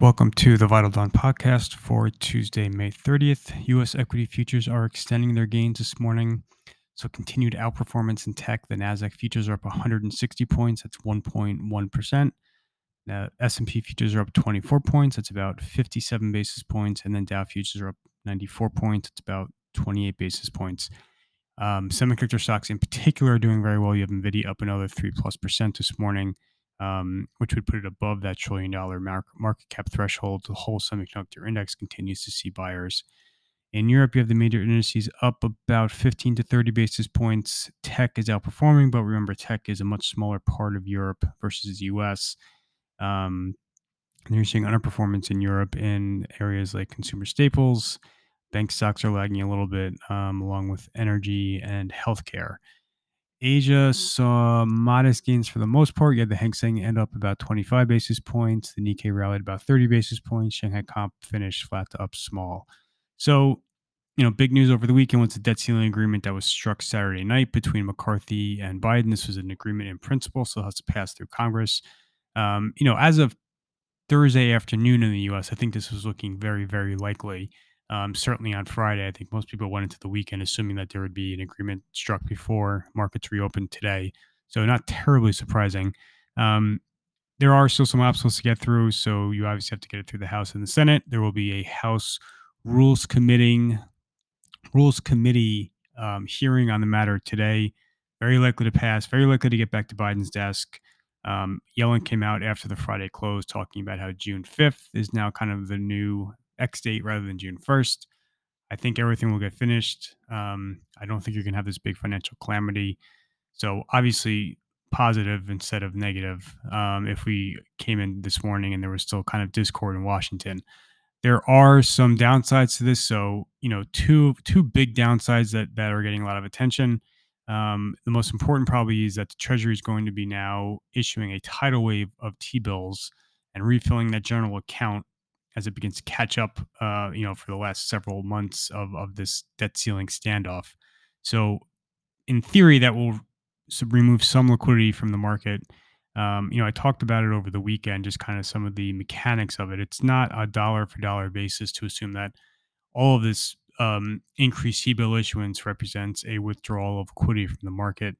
Welcome to the Vital Dawn podcast for Tuesday, May 30th. U.S. equity futures are extending their gains this morning. So, continued outperformance in tech. The Nasdaq futures are up 160 points. That's 1.1%. Now, S&P futures are up 24 points. That's about 57 basis points. And then Dow futures are up 94 points. It's about 28 basis points. Um, semiconductor stocks in particular are doing very well. You have NVIDIA up another 3 plus percent this morning um, which would put it above that trillion dollar market cap threshold. The whole semiconductor index continues to see buyers. In Europe, you have the major indices up about 15 to 30 basis points. Tech is outperforming, but remember, tech is a much smaller part of Europe versus the US. Um, and you're seeing underperformance in Europe in areas like consumer staples. Bank stocks are lagging a little bit, um, along with energy and healthcare. Asia saw modest gains for the most part. You had the Hang Seng end up about 25 basis points. The Nikkei rallied about 30 basis points. Shanghai Comp finished flat to up small. So, you know, big news over the weekend was the debt ceiling agreement that was struck Saturday night between McCarthy and Biden. This was an agreement in principle, so it has to pass through Congress. Um, you know, as of Thursday afternoon in the U.S., I think this was looking very, very likely. Um, certainly on Friday, I think most people went into the weekend assuming that there would be an agreement struck before markets reopened today. So not terribly surprising. Um, there are still some obstacles to get through, so you obviously have to get it through the House and the Senate. There will be a House Rules Committee Rules Committee um, hearing on the matter today. Very likely to pass. Very likely to get back to Biden's desk. Um, Yellen came out after the Friday close talking about how June 5th is now kind of the new X date rather than June 1st. I think everything will get finished. Um, I don't think you're going to have this big financial calamity. So, obviously, positive instead of negative. Um, if we came in this morning and there was still kind of discord in Washington, there are some downsides to this. So, you know, two two big downsides that that are getting a lot of attention. Um, the most important probably is that the Treasury is going to be now issuing a tidal wave of T bills and refilling that general account as it begins to catch up, uh, you know, for the last several months of, of this debt ceiling standoff. So, in theory, that will remove some liquidity from the market. Um, you know, I talked about it over the weekend, just kind of some of the mechanics of it. It's not a dollar for dollar basis to assume that all of this um, increased T bill issuance represents a withdrawal of liquidity from the market.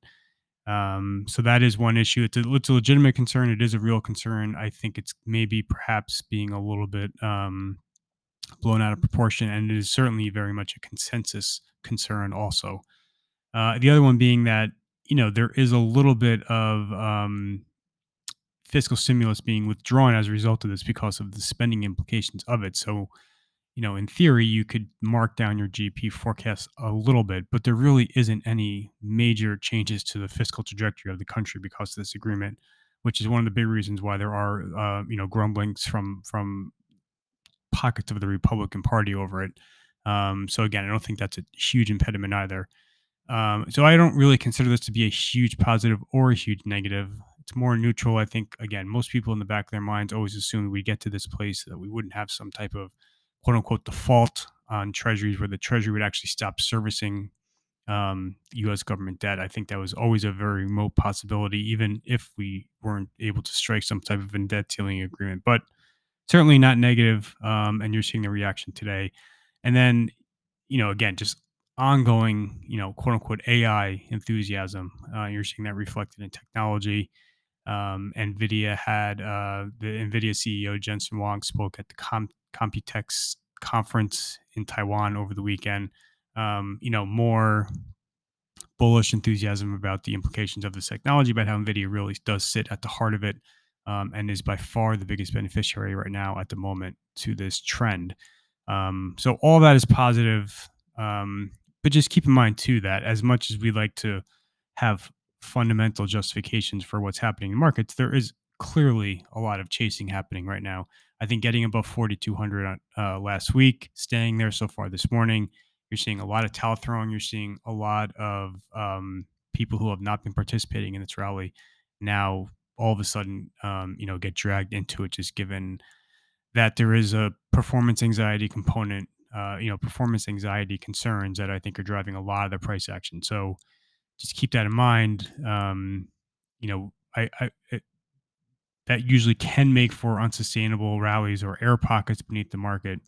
Um, so that is one issue. It's a, it's a legitimate concern. It is a real concern. I think it's maybe perhaps being a little bit um, blown out of proportion, and it is certainly very much a consensus concern. Also, uh, the other one being that you know there is a little bit of um, fiscal stimulus being withdrawn as a result of this because of the spending implications of it. So you know, in theory, you could mark down your GDP forecast a little bit, but there really isn't any major changes to the fiscal trajectory of the country because of this agreement, which is one of the big reasons why there are, uh, you know, grumblings from from pockets of the Republican Party over it. Um, so again, I don't think that's a huge impediment either. Um, so I don't really consider this to be a huge positive or a huge negative. It's more neutral. I think again, most people in the back of their minds always assume we get to this place that we wouldn't have some type of quote unquote default on treasuries where the treasury would actually stop servicing um, U.S. government debt. I think that was always a very remote possibility, even if we weren't able to strike some type of debt ceiling agreement. But certainly not negative, um, and you're seeing the reaction today. And then, you know, again, just ongoing, you know, quote unquote AI enthusiasm. Uh, you're seeing that reflected in technology. Um, NVIDIA had uh, the NVIDIA CEO Jensen Huang spoke at the Com- Computex conference in Taiwan over the weekend. Um, you know, more bullish enthusiasm about the implications of this technology, about how NVIDIA really does sit at the heart of it um, and is by far the biggest beneficiary right now at the moment to this trend. Um, so all that is positive. Um, but just keep in mind too that as much as we like to have fundamental justifications for what's happening in markets, there is clearly a lot of chasing happening right now. I think getting above 4,200 uh, last week, staying there so far this morning. You're seeing a lot of towel throwing. You're seeing a lot of um, people who have not been participating in this rally now all of a sudden, um, you know, get dragged into it, just given that there is a performance anxiety component, uh, you know, performance anxiety concerns that I think are driving a lot of the price action. So just keep that in mind. Um, you know, I, I that usually can make for unsustainable rallies or air pockets beneath the market.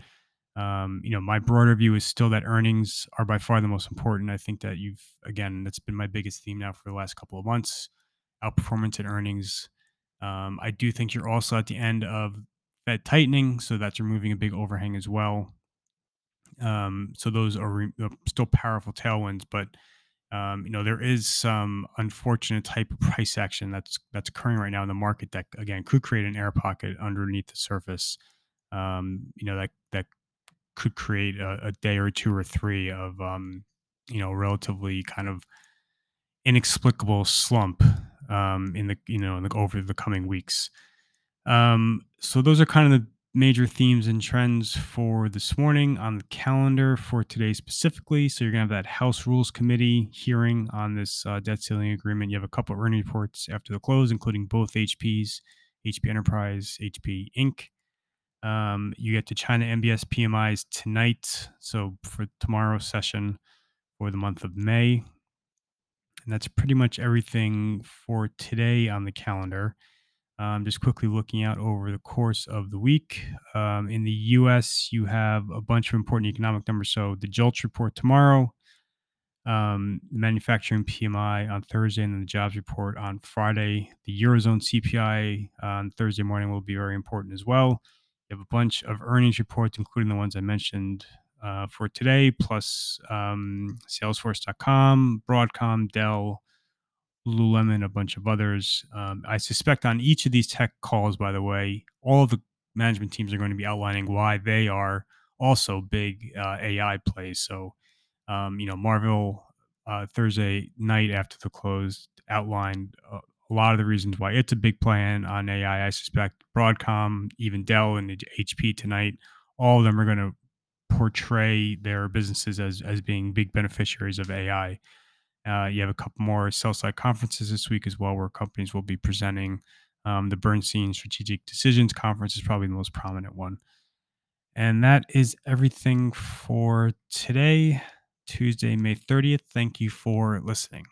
Um, you know, my broader view is still that earnings are by far the most important. I think that you've again, that's been my biggest theme now for the last couple of months. Outperformance in earnings. Um, I do think you're also at the end of Fed tightening, so that's removing a big overhang as well. Um, so those are re- uh, still powerful tailwinds, but um, you know there is some unfortunate type of price action that's that's occurring right now in the market that again could create an air pocket underneath the surface. Um, you know that that could create a, a, day or two or three of um, you know relatively kind of inexplicable slump um, in the you know the, over the coming weeks. Um, so those are kind of the major themes and trends for this morning on the calendar for today specifically. So you're going to have that House Rules Committee hearing on this uh, debt ceiling agreement. You have a couple of earnings reports after the close, including both HPs, HP Enterprise, HP Inc. Um, you get the China NBS PMIs tonight. So for tomorrow's session for the month of May. And that's pretty much everything for today on the calendar. Um, just quickly looking out over the course of the week. Um, in the US, you have a bunch of important economic numbers. So the JOLTS report tomorrow, um, the manufacturing PMI on Thursday, and then the jobs report on Friday. The Eurozone CPI on Thursday morning will be very important as well. You have a bunch of earnings reports, including the ones I mentioned uh, for today, plus um, Salesforce.com, Broadcom, Dell, Lululemon, a bunch of others. Um, I suspect on each of these tech calls, by the way, all of the management teams are going to be outlining why they are also big uh, AI plays. So, um, you know, Marvell uh, Thursday night after the close outlined uh, a lot of the reasons why it's a big plan on AI. I suspect Broadcom, even Dell, and HP tonight, all of them are going to portray their businesses as as being big beneficiaries of AI. Uh, you have a couple more sell side conferences this week as well, where companies will be presenting. Um, the Bernstein Strategic Decisions Conference is probably the most prominent one. And that is everything for today, Tuesday, May 30th. Thank you for listening.